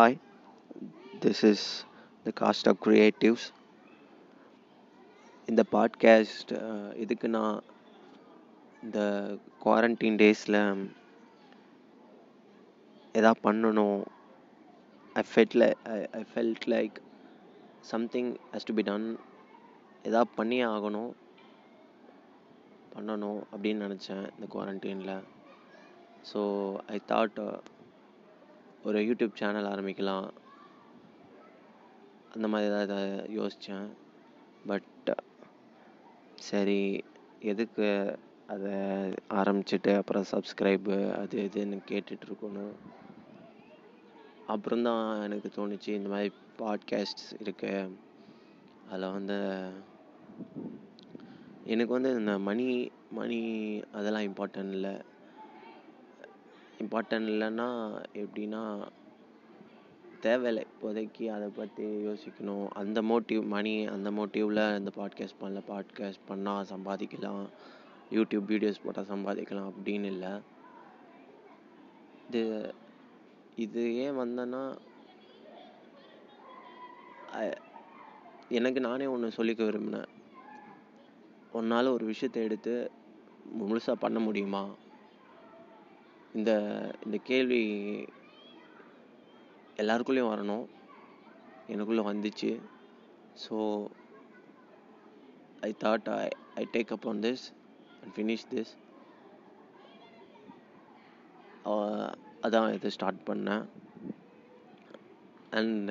Hi, this is the cast of Creatives. இந்த podcast uh, இதுக்கு நான் இந்த குவாரண்டைன் டேஸில் எதா பண்ணணும் I felt like I felt like something has to be done எதா பண்ணியே ஆகணும் பண்ணணும் அப்படின்னு நினச்சேன் இந்த குவாரண்டைனில் ஸோ ஐ தாட் ஒரு யூடியூப் சேனல் ஆரம்பிக்கலாம். அந்த மாதிரி ஏதாவது யோசித்தேன் பட் சரி எதுக்கு அதை ஆரம்பிச்சுட்டு அப்புறம் சப்ஸ்கிரைபு அது இதுன்னு கேட்டுட்ருக்கணும் அப்புறம் தான் எனக்கு தோணுச்சு இந்த மாதிரி பாட்காஸ்ட் இருக்கு. அதில் வந்து எனக்கு வந்து இந்த மணி மணி அதெல்லாம் இம்பார்ட்டன்ட் இல்லை. இம்பார்ட்டன்ட் இல்லைன்னா எப்படின்னா தேவையில்லை. இப்போதைக்கு அதை பற்றி யோசிக்கணும். அந்த மோட்டிவ் மணி அந்த மோட்டிவில் இந்த பாட்காஸ்ட் பண்ணல பாட்காஸ்ட் பண்ணால் சம்பாதிக்கலாம். யூடியூப் வீடியோஸ் போட்டால் சம்பாதிக்கலாம் அப்படின்னு இல்லை. இது இது ஏன் வந்தேன்னா எனக்கு நானே ஒன்று சொல்லிக்க விரும்பினேன். உன்னால் ஒரு விஷயத்தை எடுத்து முழுசாக பண்ண முடியுமா? இந்த இந்த கேள்வி எல்லாருக்குள்ளேயும் வரணும். எனக்குள்ளே வந்துச்சு. So I thought I I take up on this and finish this அதான் இது ஸ்டார்ட் பண்ணேன். அண்ட்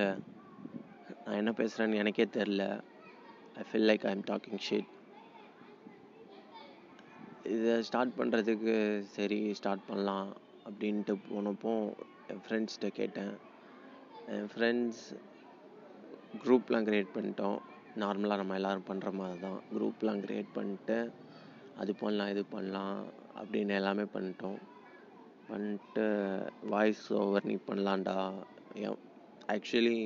நான் என்ன பேசுகிறேன்னு எனக்கே தெரில I feel like I am talking shit இதை ஸ்டார்ட் பண்ணுறதுக்கு சரி ஸ்டார்ட் பண்ணலாம் அப்படின்ட்டு போனப்போ என் ஃப்ரெண்ட்ஸ்கிட்ட கேட்டேன். என் ஃப்ரெண்ட்ஸ் குரூப்லாம் க்ரியேட் பண்ணிட்டோம். நார்மலாக நம்ம எல்லோரும் பண்ணுற மாதிரி தான். குரூப்லாம் க்ரியேட் பண்ணிட்டு அது பண்ணலாம் இது பண்ணலாம் அப்படின்னு எல்லாமே பண்ணிட்டோம். பண்ணிட்டு வாய்ஸ் ஓவர் நீ பண்ணலான்டா என் ஆக்சுவலி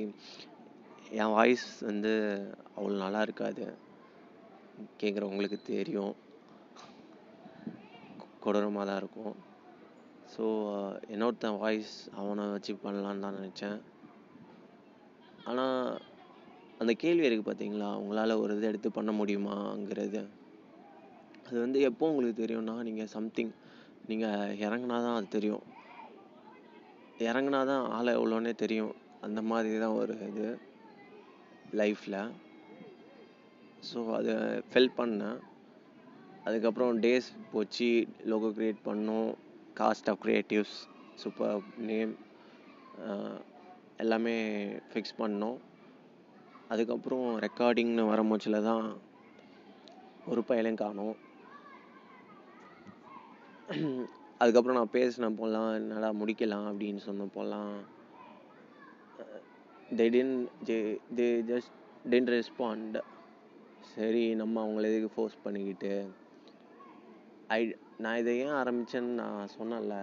என் வாய்ஸ் வந்து அவ்வளோ நல்லா இருக்காது. கேட்குறவங்களுக்கு தெரியும். கொடூரமாக தான் இருக்கும் ஸோ என்னொருத்தன் uh, வாய்ஸ் அவனை வச்சு பண்ணலான்னு தான் நினச்சேன். ஆனால் அந்த கேள்வி இருக்குது பார்த்தீங்களா உங்களால் ஒரு இதை எடுத்து பண்ண முடியுமாங்கிறது. அது வந்து எப்போ உங்களுக்கு தெரியும்னா நீங்கள் சம்திங் நீங்கள் இறங்குனா தான் அது தெரியும். இறங்கினா தான் ஆளை எவ்வளோன்னே தெரியும். அந்த மாதிரி தான் ஒரு இது லைஃப்பில் ஸோ அதை ஃபெல் பண்ணேன். அதுக்கப்புறம் டேஸ் போச்சு லோகோ க்ரியேட் பண்ணோம் cast of creatives super name எல்லாமே ஃபிக்ஸ் பண்ணோம். அதுக்கப்புறம் ரெக்கார்டிங்னு வரும்போச்சில் தான் ஒரு பயலையும் காணும். அதுக்கப்புறம் நான் பேசின போலாம் என்னடா முடிக்கலாம் அப்படின்னு சொன்ன போலாம் they ten J they just tend respond சரி நம்ம அவங்கள எதுக்கு ஃபோர்ஸ் பண்ணிக்கிட்டு ஐ நான் இதை ஏன் ஆரம்பித்தேன்னு நான் சொன்னேன்ல.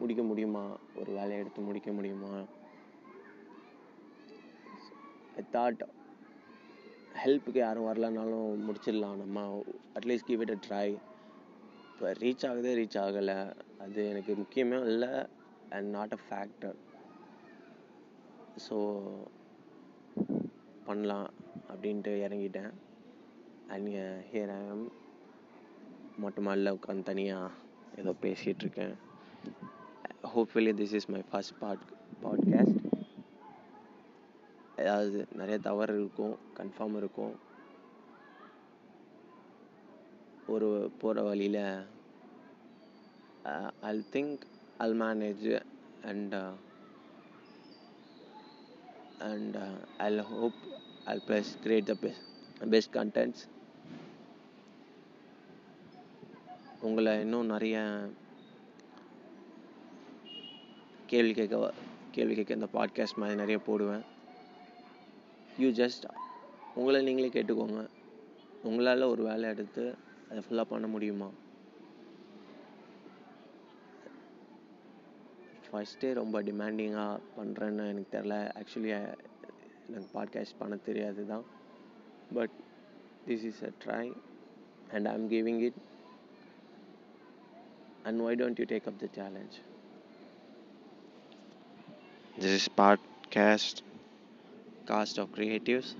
முடிக்க முடியுமா? ஒரு வேலையை எடுத்து முடிக்க முடியுமா? ஐ தாட் ஹெல்ப்புக்கு யாரும் வரலனாலும் முடிச்சிடலாம். நம்ம at least give it a try இப்போ ரீச் ஆகுதே ரீச் ஆகலை. அது எனக்கு முக்கியமே இல்லை and not a factor so பண்ணலாம் அப்படின்ட்டு இறங்கிட்டேன். அண்ட் ஹியர் ஐ எம் மொட்டை மாடியில் உட்காந்து தனியாக ஏதோ பேசிகிட்டு இருக்கேன். Hopefully this is my first pod podcast ஏதாவது நிறைய தவறு இருக்கும் கன்ஃபார்ம் இருக்கும். ஒரு போகிற வழியில் I'll think I'll manage and and I hope I plus create the best best contents உங்களை இன்னும் நிறைய கேள்வி கேட்க கேள்வி கேட்க இந்த பாட்காஸ்ட் மாதிரி நிறைய போடுவேன். யூ ஜஸ்ட் உங்களை நீங்களே கேட்டுக்கோங்க. உங்களால் ஒரு வேலை எடுத்து அதை ஃபுல்லாக பண்ண முடியுமா? ஃபஸ்ட்டே ரொம்ப டிமாண்டிங்காக பண்ணுறேன்னு எனக்கு தெரில ஆக்சுவலி எனக்கு பாட்காஸ்ட் பண்ண தெரியாது தான் but this is a try and I am giving it And why don't you take up the challenge? This is podcast cast of creatives